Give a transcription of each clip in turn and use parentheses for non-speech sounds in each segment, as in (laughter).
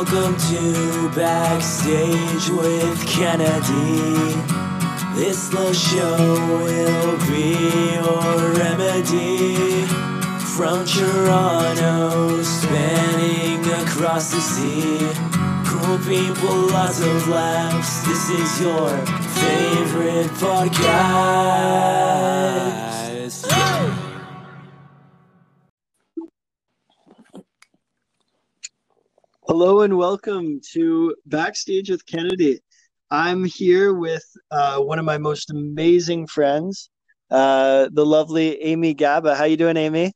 Welcome to Backstage with Kennedy. This little show will be your remedy. From Toronto, spanning across the sea. Cool people, lots of laughs. This is your favorite podcast. Hello and welcome to Backstage with Kennedy. I'm here with uh, one of my most amazing friends, uh, the lovely Amy Gaba. How you doing, Amy?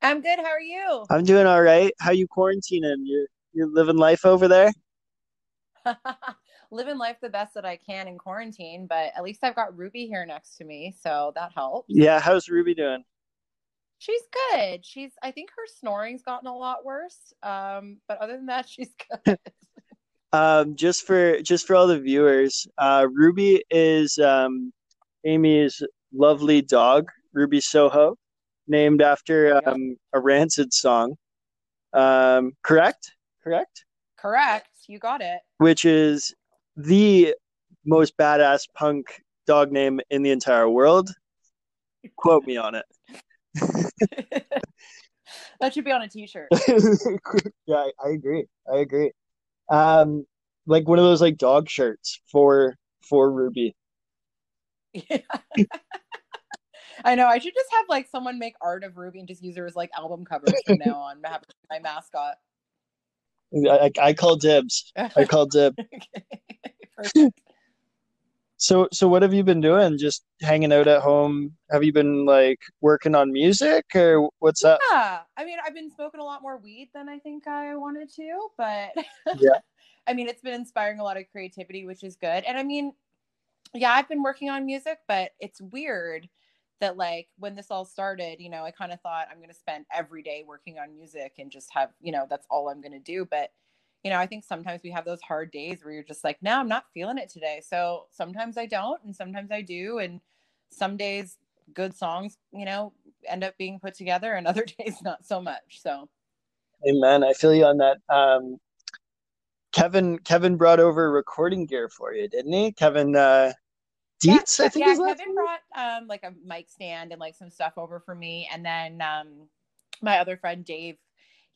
I'm good. How are you? I'm doing all right. How you quarantining? You you living life over there? (laughs) Living life the best that I can in quarantine, but at least I've got Ruby here next to me, so that helps. Yeah, how's Ruby doing? She's good. She's I think her snoring's gotten a lot worse. Um, but other than that, (laughs) she's good. um, just for just for all the viewers, uh, Ruby is um, Amy's lovely dog, Ruby Soho, named after um, a Rancid song. Um, correct? Correct? Correct. You got it. Which is the most badass punk dog name in the entire world. Quote me on it. (laughs) that should be on a t-shirt. (laughs) yeah, I, I, agree. I agree. Um, like one of those like dog shirts for for Ruby. Yeah. (laughs) I know. I should just have like someone make art of Ruby and just use her as like album covers from now on. Have My mascot. I, I call dibs. I call dibs. okay. So so what have you been doing? Just hanging out at home? Have you been like working on music or what's yeah. up? Yeah. I mean, I've been smoking a lot more weed than I think I wanted to, but yeah. (laughs) I mean, it's been inspiring a lot of creativity, which is good. And I mean, yeah, I've been working on music, but it's weird that like when this all started, you know, I kind of thought I'm going to spend every day working on music and just have, you know, that's all I'm going to do, but you know, I think sometimes we have those hard days where you're just like, no, I'm not feeling it today. So sometimes I don't, and sometimes I do. And some days, good songs, you know, end up being put together, and (laughs) other days, not so much. So, amen. I feel you on that. Um, Kevin, Kevin brought over recording gear for you, didn't he? Kevin, uh, Dietz, yeah, I think. Yeah, Kevin brought um, like a mic stand and like some stuff over for me, and then um, my other friend Dave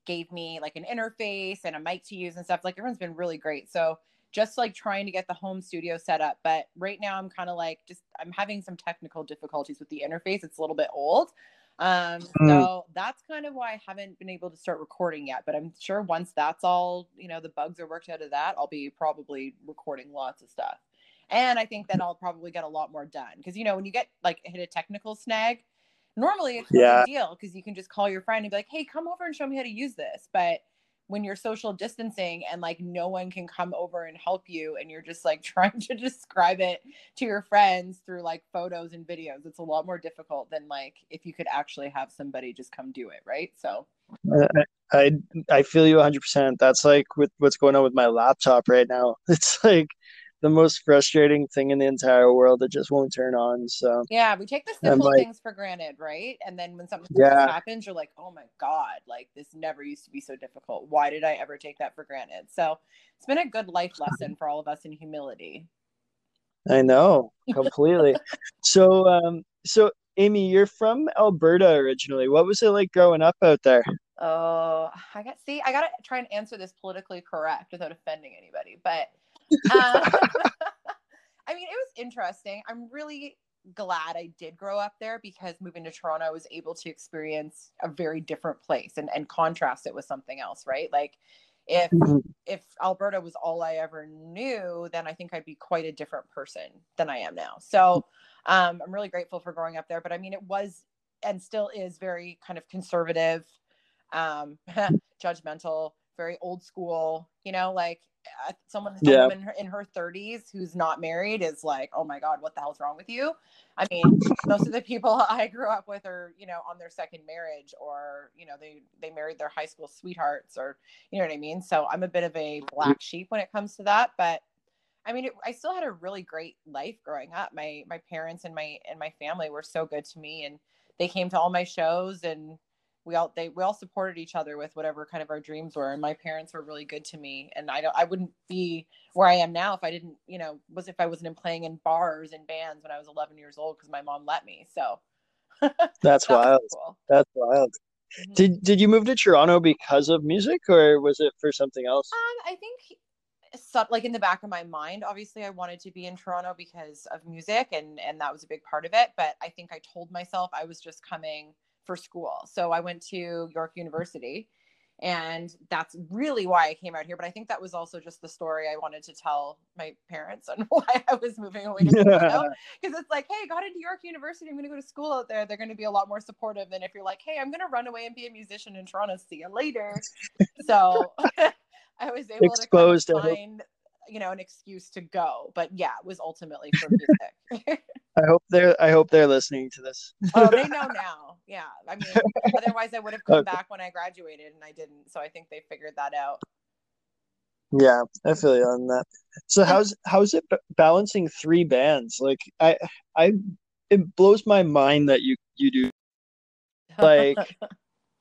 gave me like an interface and a mic to use and stuff. Like everyone's been really great. So just like trying to get the home studio set up. But right now I'm kind of like just I'm having some technical difficulties with the interface. It's a little bit old. Um, mm. so that's kind of why I haven't been able to start recording yet. But I'm sure once that's all, you know, the bugs are worked out of that, I'll be probably recording lots of stuff. And I think then I'll probably get a lot more done. Cause you know, when you get like hit a technical snag, normally it's no yeah. big deal because you can just call your friend and be like, hey, come over and show me how to use this. But when you're social distancing and like no one can come over and help you and you're just like (laughs) trying to describe it to your friends through like photos and videos it's a lot more difficult than like if you could actually have somebody just come do it right so i i feel you 100% that's like with what's going on with my laptop right now (laughs) it's like the most frustrating thing in the entire world that just won't turn on. So yeah, we take the simple like, things for granted, right? And then when something yeah. happens, you're like, oh my god, like this never used to be so difficult. Why did I ever take that for granted? So it's been a good life lesson for all of us in humility. I know completely. (laughs) so, um, so Amy, you're from Alberta originally. What was it like growing up out there? Oh, I got see. I gotta try and answer this politically correct without offending anybody, but (laughs) (laughs) I mean, it was interesting. I'm really glad I did grow up there because moving to Toronto, I was able to experience a very different place and, and contrast it with something else, right? Like if mm-hmm. if Alberta was all I ever knew, then I think I'd be quite a different person than I am now. So um, I'm really grateful for growing up there. But I mean, it was and still is very kind of conservative, um, (laughs) judgmental, very old school. You know, like someone, yeah. in her, in her 30s who's not married is like, oh my God, what the hell's wrong with you? I mean, most of the people (laughs) I grew up with are, you know, on their second marriage or, you know, they, they married their high school sweethearts or, you know what I mean? So I'm a bit of a black sheep when it comes to that. But I mean, it, I still had a really great life growing up. My, my parents and my, and my family were so good to me and they came to all my shows and we all they we all supported each other with whatever kind of our dreams were and my parents were really good to me and i don't i wouldn't be where i am now if i didn't you know was if i wasn't in playing in bars and bands when i was 11 years old because my mom let me so (laughs) that's that wild cool. that's wild Mhm. did did you move to toronto because of music or was it for something else Um, I think so, like in the back of my mind, obviously I wanted to be in Toronto because of music and and that was a big part of it. But I think I told myself I was just coming for school. So I went to York University and that's really why I came out here. But I think that was also just the story I wanted to tell my parents and (laughs) why I was moving away to Toronto. Because it's like, hey, I got into York University. I'm going to go to school out there. They're going to be a lot more supportive than if you're like, hey, I'm going to run away and be a musician in Toronto. See you later. so (laughs) I was able Exposed, to kind of find, you know, an excuse to go. But yeah, it was ultimately for (laughs) music. (laughs) i hope they're i hope they're listening to this oh, they (laughs) know now. Yeah. I mean, otherwise I would have come Okay. back when I graduated and I didn't. So I think they figured that out. Yeah, I feel you on that. So how's how's it b- balancing three bands? Like I I it blows my mind that you you do Like-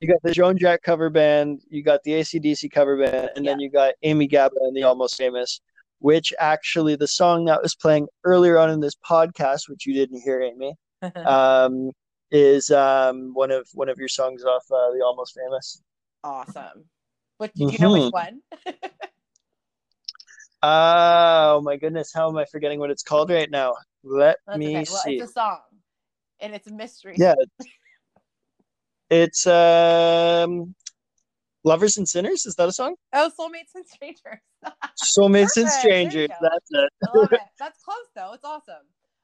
you got the Joan Jett cover band, you got the AC/DC cover band, and then you got Amy Gaba and the Almost Famous, which actually the song that was playing earlier on in this podcast, which you didn't hear, Amy, (laughs) um, is um one of one of your songs off uh, the Almost Famous. awesome. What did you know which one? (laughs) Oh my goodness, how am I forgetting what it's called right now? Let That's me okay. Well, see. it's a song. And it's a mystery. Yeah. It's um Lovers and Sinners, is that a song? Oh, Soulmates and Strangers. (laughs) Soulmates and Perfect. There you Strangers. That's it. I love it. (laughs) That's close though. It's awesome.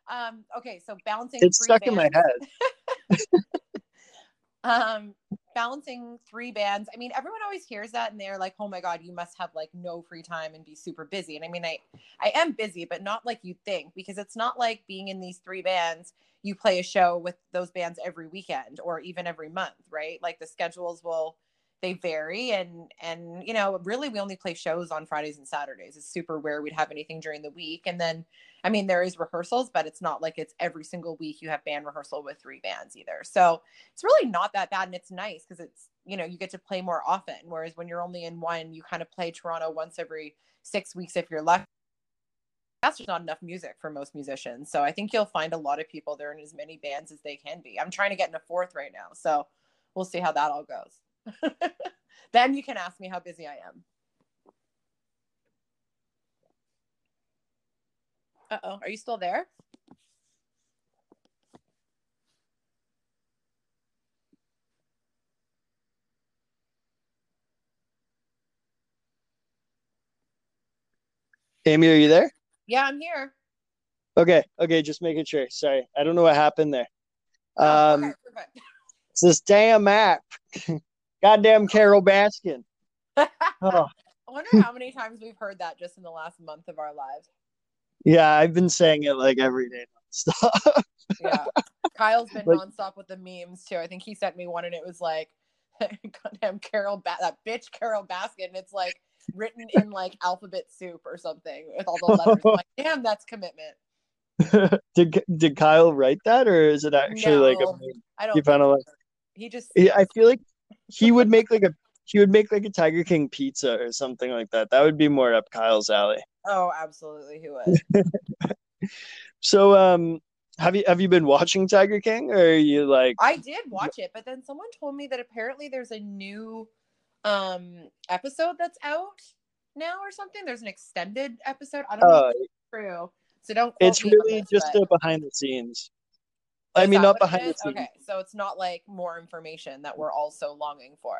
Um, okay, so balancing It's three stuck in my head. (laughs) um balancing three bands i mean everyone always hears that and they're like oh my god you must have like no free time and be super busy and i mean i i am busy but not like you think because it's not like being in these three bands you play a show with those bands every weekend or even every month right like the schedules will they vary and and you know really we only play shows on fridays and saturdays. It's super rare we'd have anything during the week and then i mean there is rehearsals but it's not like it's every single week you have band rehearsal with three bands either. So it's really not that bad and it's nice because it's you know you get to play more often whereas when you're only in one you kind of play toronto once every six weeks if you're lucky. That's just not enough music for most musicians so i think you'll find a lot of people they're in as many bands as they can be. I'm trying to get in a fourth right now so we'll see how that all goes (laughs) then you can ask me how busy i am uh-oh are you still there Amy, are you there? yeah i'm here Okay, okay, just making sure. Sorry. I don't know what happened there. Oh, Um okay, perfect. it's this damn app. (laughs) Goddamn Carole Baskin. (laughs) Oh, I wonder how many times we've heard that just in the last month of our lives. yeah, I've been saying it like every day nonstop. (laughs) Yeah. Kyle's been Like- nonstop with the memes too. I think he sent me one and it was like, (laughs) goddamn Carole, ba- that bitch Carole Baskin. And it's like written in like alphabet soup or something with all the letters. I'm like, damn, that's commitment. did did Kyle write that or is it actually like a meme? I don't You found a, like- he just, Yeah, I feel like he would make like a he would make like a Tiger King pizza or something like that. That would be more up Kyle's alley. oh, absolutely. He would. (laughs) So um have you have you been watching Tiger King or are you like I did watch it, but then someone told me that apparently there's a new um episode that's out now or something. There's an extended episode. I don't know uh, if it's true. So don't it's really just but- a behind the scenes. I mean not behind the scenes. Okay, so it's not like more information that we're also longing for.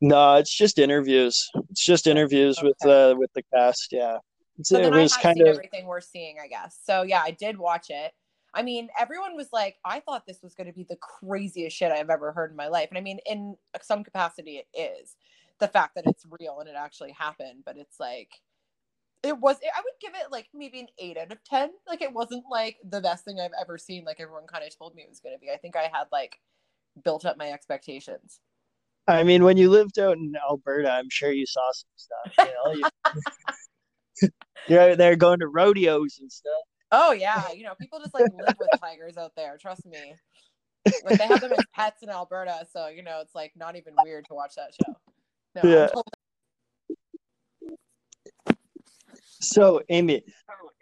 No, it's just interviews. It's just interviews with Okay. uh with the cast, yeah. It's, So it was kind of everything we're seeing, I guess. So yeah, I did watch it. I mean, everyone was like, I thought this was going to be the craziest shit I've ever heard in my life. And I mean, in some capacity, it is the fact that it's real and it actually happened. But it's like, it was, I would give it like maybe an eight out of 10. Like, it wasn't like the best thing I've ever seen. Like, everyone kind of told me it was going to be. I think I had like built up my expectations. I mean when you lived out in Alberta, I'm sure you saw some stuff, you know. You, (laughs) you're out there going to rodeos and stuff. Oh, yeah. You know, people just like live with tigers out there. Trust me. Like they have them as pets in Alberta, so you know it's like not even weird to watch that show. No, Yeah. I'm totally- So, Amy,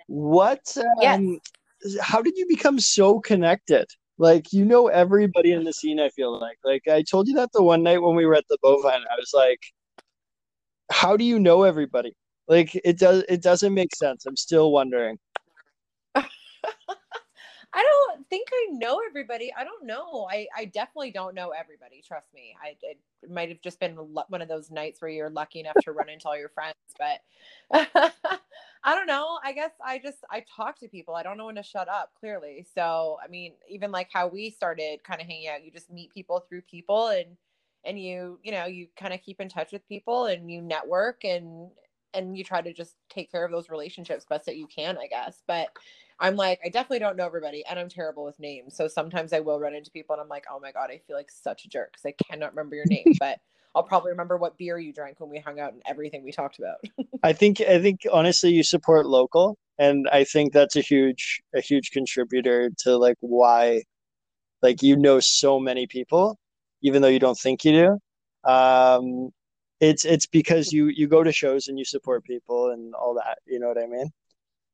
what? Um, Yes. How did you become so connected? Like, you know everybody in the scene. I feel like, like I told you that the one night when we were at the Bovine, I was like, "How do you know everybody?" Like, it does. It doesn't make sense. I'm still wondering. (laughs) I don't think I know everybody. I don't know. I, I definitely don't know everybody. Trust me. I it might have just been one of those nights where you're lucky enough to run into all your friends, but (laughs) I don't know. I guess I just I talk to people. I don't know when to shut up. Clearly, so I mean, even like how we started kind of hanging out, you just meet people through people, and and you you know you kind of keep in touch with people, and you network, and and you try to just take care of those relationships best that you can, I guess. But I'm like, I definitely don't know everybody, and I'm terrible with names. So sometimes I will run into people, and I'm like, oh my god, I feel like such a jerk because I cannot remember your name, but I'll probably remember what beer you drank when we hung out and everything we talked about. (laughs) I think. I think honestly, you support local, and I think that's a huge, a huge contributor to like why, like you know so many people, even though you don't think you do. Um, it's it's because you you go to shows and you support people and all that. You know what I mean?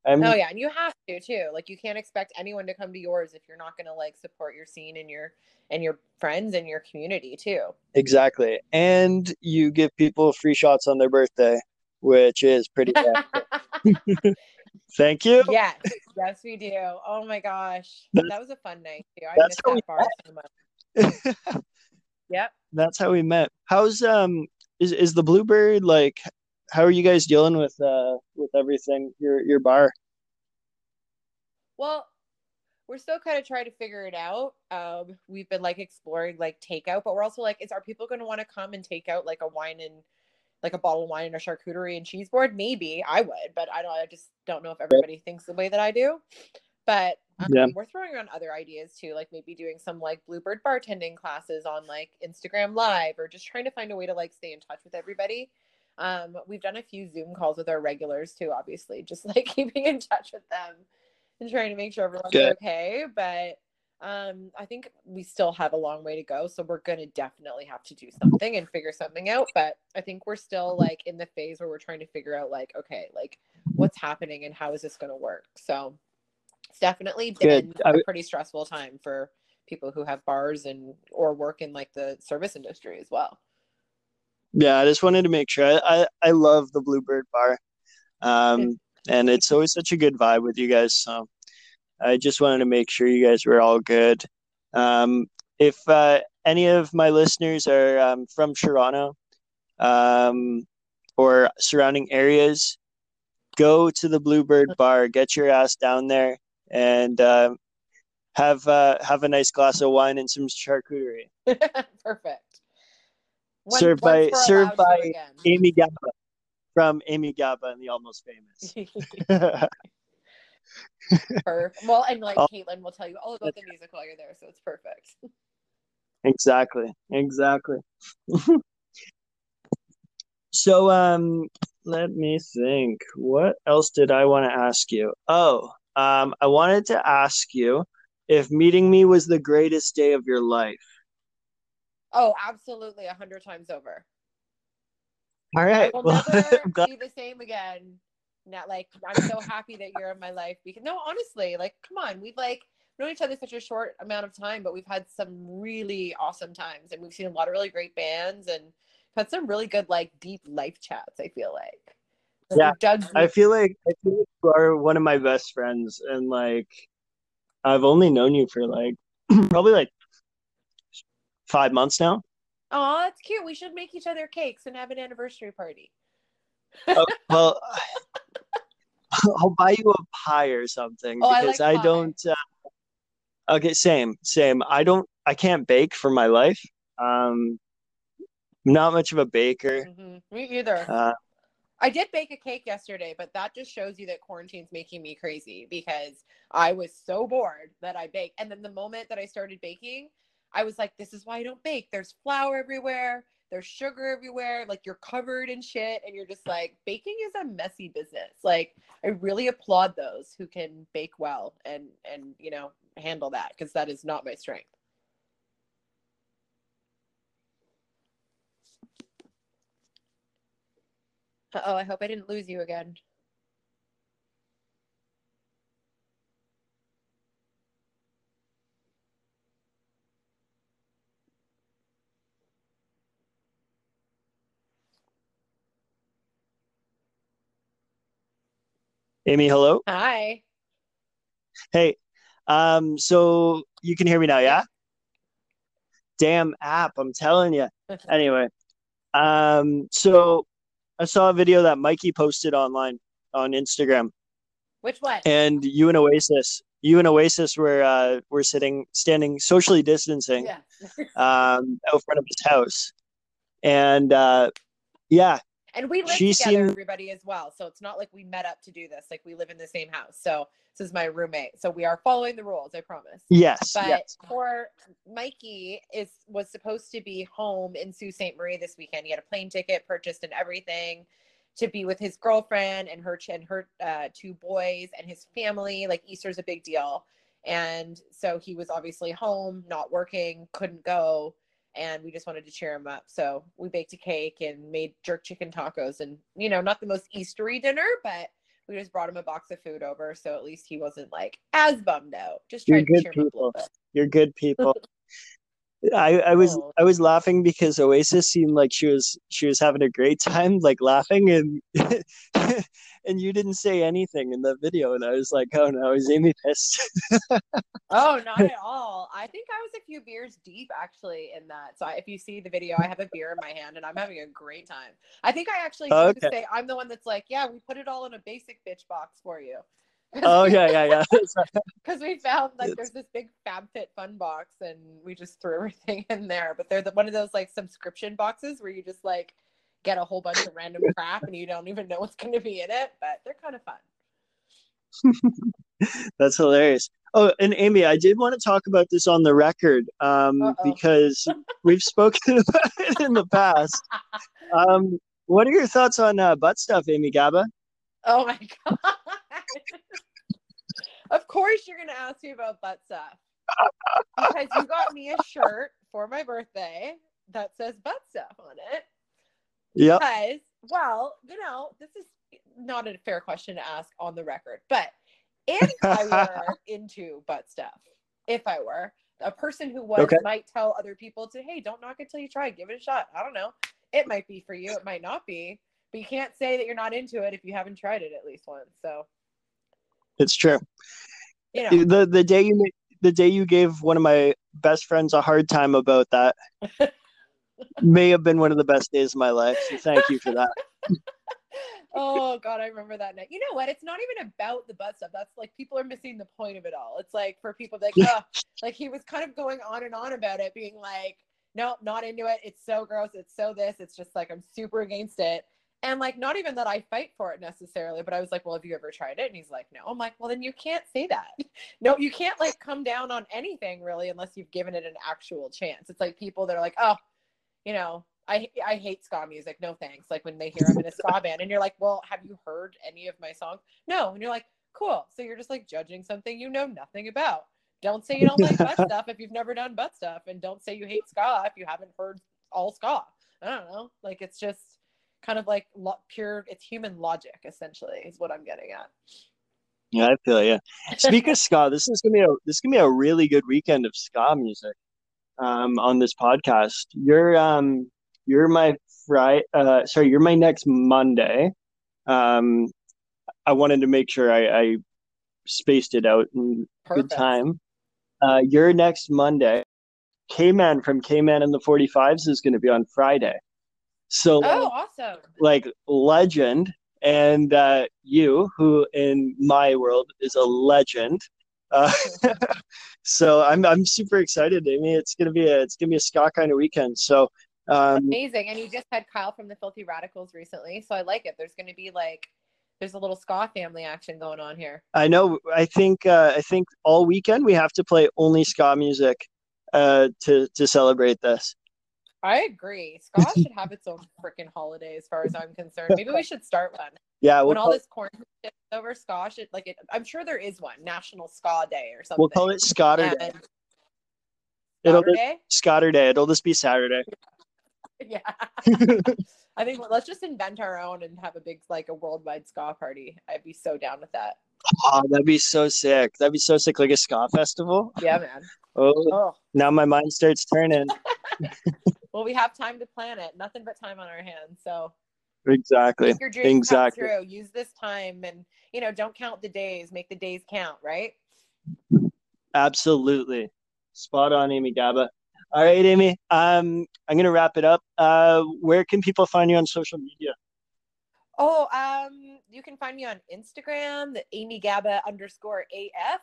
I'm, oh yeah, and you have to too. Like you can't expect anyone to come to yours if you're not going to like support your scene and your and your friends and your community too. Exactly. And you give people free shots on their birthday, which is pretty. (laughs) (laughs) Thank you. yes, yes, we do. Oh my gosh, That's- that was a fun night too. I that's missed how we that bar so much. (laughs) Yep. That's how we met. How's um is is the Bluebird like how are you guys dealing with uh with everything? Your your bar? Well, we're still kind of trying to figure it out. Um, we've been like exploring like takeout, but we're also like, is are people going to want to come and take out like a wine and like a bottle of wine and a charcuterie and cheese board? Maybe I would, but I don't. I just don't know if everybody thinks the way that I do. But um, Yeah. we're throwing around other ideas too, like maybe doing some like Bluebird bartending classes on like Instagram Live, or just trying to find a way to like stay in touch with everybody. Um, we've done a few Zoom calls with our regulars too, obviously, just like (laughs) keeping in touch with them and trying to make sure everyone's Good. okay. But um, I think we still have a long way to go. So we're going to definitely have to do something and figure something out. But I think we're still like in the phase where we're trying to figure out, like, okay, like what's happening and how is this going to work? So it's definitely been Good. A pretty stressful time for people who have bars and or work in like the service industry as well. Yeah, I just wanted to make sure. I I, I love the Bluebird bar. Um and it's always such a good vibe with you guys. So I just wanted to make sure you guys were all good. Um if uh any of my listeners are um, from Toronto um or surrounding areas, go to the Bluebird bar, get your ass down there and um have uh, have a nice glass of wine and some charcuterie. (laughs) Perfect. When- Served by- served by. Amy Gaba from Amy Gaba and the Almost Famous. (laughs) (laughs) Perfect. Well, and like Oh. Caitlin will tell you all about the music while you're there, so it's perfect. exactly, exactly. (laughs) so, um, let me think. What else did I want to ask you? Oh, um, I wanted to ask you if meeting me was the greatest day of your life. Oh, absolutely, a hundred times over. All right. I will Well, (laughs) never be the same again. Not like I'm so happy that you're in my life because no, honestly, like come on, we've like known each other such a short amount of time, but we've had some really awesome times and we've seen a lot of really great bands and had some really good like deep life chats. I feel like. Yeah, I feel like I feel like you are one of my best friends, and like I've only known you for like (clears throat) probably like five months now. Oh, that's cute. We should make each other cakes and have an anniversary party. (laughs) Well, (laughs) I'll buy you a pie or something Oh, I because like I, don't. Uh, okay, same, same. I don't. I can't bake for my life. Um, not much of a baker. Mhm. Me either. Uh, I did bake a cake yesterday, but that just shows you that quarantine's making me crazy because I was so bored that I baked. And then the moment that I started baking, I was like, this is why I don't bake. There's flour everywhere, there's sugar everywhere, like you're covered in shit. And you're just like, baking is a messy business. Like I really applaud those who can bake well and and you know, handle that because that is not my strength. Uh oh, I hope I didn't lose you again. Amy, hello. Hi. Hey, um, so you can hear me now, yeah? Damn app, I'm telling you. (laughs) Anyway, um, so I saw a video that Mikey posted online on Instagram, Which one? and you and Oasis, you and Oasis were uh were sitting, standing socially distancing, Yeah. (laughs) um, out front of his house, and uh, yeah, And we live She together, seemed- everybody as well. So it's not like we met up to do this. Like we live in the same house. So this is my roommate. So we are following the rules, I promise. yes, But yes, for Mikey is was supposed to be home in Sault Ste. Marie this weekend. He had a plane ticket purchased and everything to be with his girlfriend and her and her uh, two boys and his family. Like Easter's a big deal, and so he was obviously home, not working, couldn't go, and we just wanted to cheer him up. So we baked a cake and made jerk chicken tacos, and you know, not the most Eastery dinner, but we just brought him a box of food over, so at least he wasn't like as bummed out. Just You're tried to cheer him up a little people. bit. you're good people. (laughs) I, I was Oh. I was laughing because Oasis seemed like she was she was having a great time, (laughs) like laughing, and (laughs) and you didn't say anything in the video, and I was like, oh no, is Amy pissed? (laughs) Oh, not at all. I think I was a few beers deep actually in that. So I, if you see the video, I have a beer in my hand and I'm having a great time. I think I actually Oh, okay. say I'm the one that's like, yeah, we put it all in a basic bitch box for you. Oh yeah, yeah, yeah. (laughs) Because we found like It's- there's this big FabFitFun box and we just threw everything (laughs) in there. But they're the, one of those like subscription boxes where you just like get a whole bunch of random (laughs) crap and you don't even know what's going to be in it. But they're kind of fun. That's hilarious. Oh, and Amy, I did want to talk about this on the record um, because we've spoken about it in the past. Um, what are your thoughts on uh, butt stuff, Amy Gaba? Oh my god. Of course you're gonna ask me about butt stuff. Because you got me a shirt for my birthday that says butt stuff on it. Yeah. Because, well, you know, this is not a fair question to ask on the record, but if I (laughs) were into butt stuff, if I were a person who was Okay. might tell other people to, hey, don't knock it till you try, give it a shot. I don't know. It might be for you, it might not be, but you can't say that you're not into it if you haven't tried it at least once. So, It's true. you know, eh, the the day you the day you gave one of my best friends a hard time about that (laughs) may have been one of the best days of my life. So thank you for that. (laughs) oh god, I remember that night. You know what? It's not even about the butt stuff. That's like people are missing the point of it all. It's like for people like, (laughs) oh, like he was kind of going on and on about it, being like, nope, not into it. It's so gross. It's so this. It's just like I'm super against it. And like not even that I fight for it necessarily, but I was like, well, have you ever tried it? And he's like, no. I'm like, well, then you can't say that. (laughs) no, you can't like come down on anything really unless you've given it an actual chance. It's like people that are like, oh, you know, I I hate ska music. No thanks. Like when they hear I'm in a ska (laughs) band, and you're like, well, have you heard any of my songs? No, and you're like, cool. So you're just like judging something you know nothing about. Don't say you don't like butt (laughs) stuff if you've never done butt stuff, and don't say you hate ska if you haven't heard all ska. I don't know. Like it's just kind of like lo- pure. It's human logic essentially is what I'm getting at. Yeah, I feel yeah. Speak of (laughs) ska, this is gonna be a this is gonna be a really good weekend of ska music um, on this podcast. You're um you're my Friday. Uh, sorry, you're my next Monday. Um, I wanted to make sure I, I spaced it out in good time. Uh, your next Monday, K Man from K Man and the 45s is going to be on Friday. So, Oh, awesome. like, legend. And uh, you, who in my world is a legend. Uh, (laughs) so I'm I'm super excited, Amy. It's gonna be a it's gonna be a ska kind of weekend. So um, Amazing. And you just had Kyle from the Filthy Radicals recently, so I like it. There's going to be like there's a little ska family action going on here. I know. I think. Uh, I think all weekend we have to play only ska music uh, to to celebrate this. I agree. Ska should have its own freaking holiday, as far as I'm concerned. Maybe we should start one Yeah, we'll when all this quarantine shit is over. Ska should like it. I'm sure there is one National Ska Day or something. we'll call it Scotter Day. It'll be? Scotter Day. It'll just be Saturday. (laughs) Yeah. I think let's just invent our own and have a big like a worldwide ska party. I'd be so down with that. Oh, that'd be so sick. That'd be so sick, like a ska festival. Yeah, man. Oh, Oh, now my mind starts turning. (laughs) well, we have time to plan it. Nothing but time on our hands. So Exactly. make your dreams exactly. come true. Use this time, and you know, don't count the days. Make the days count. Right. Absolutely. Spot on, Amy Gaba. All right, Amy. Um, I'm gonna wrap it up. Uh, where can people find you on social media? Oh, um, you can find me on Instagram, the Amy Gaba underscore AF.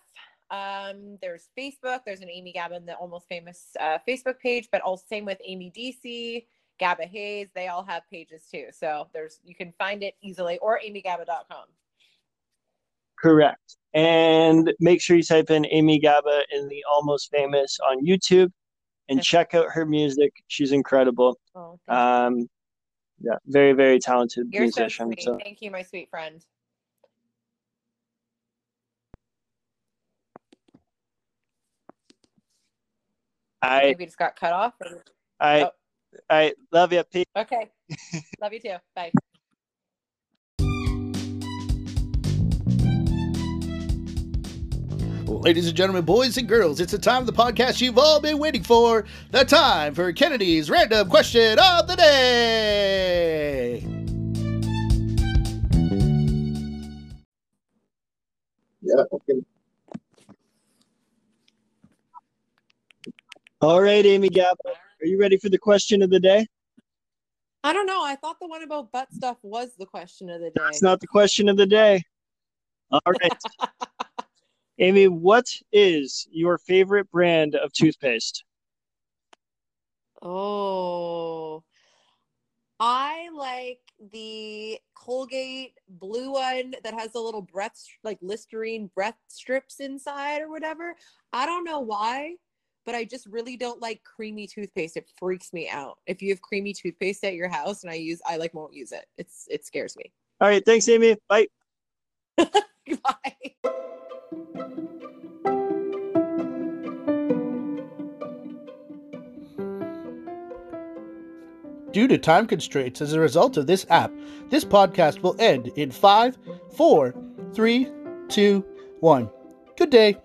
Um, there's Facebook. There's an Amy Gaba, the almost famous uh, Facebook page, but also same with Amy DC, Gaba Hayes. They all have pages too. So there's you can find it easily or amygaba.com. Correct. And make sure you type in Amy Gaba in the Almost Famous on YouTube and check out her music. She's incredible. Oh. Um, yeah, very, very talented You're so musician. sweet. So Thank you, my sweet friend. I I, think we just got cut off. or- I, Oh. I love you. Peace. Okay. (laughs) Love you too. Bye. Ladies and gentlemen, boys and girls, it's the time of the podcast you've all been waiting for. The time for Kennedy's random question of the day. Yeah. Okay. All right, Amy Gaba, are you ready for the question of the day? I don't know. I thought the one about butt stuff was the question of the day. That's not the question of the day. All right, (laughs) Amy, what is your favorite brand of toothpaste? Oh, I like the Colgate blue one that has the little breath, like Listerine breath strips inside or whatever. I don't know why, but I just really don't like creamy toothpaste. It freaks me out. If you have creamy toothpaste at your house and I use, I like won't use it. It's it scares me. All right, thanks, Amy. Bye. (laughs) Bye. Due to time constraints as a result of this app, this podcast will end in five, four, three, two, one. Good day.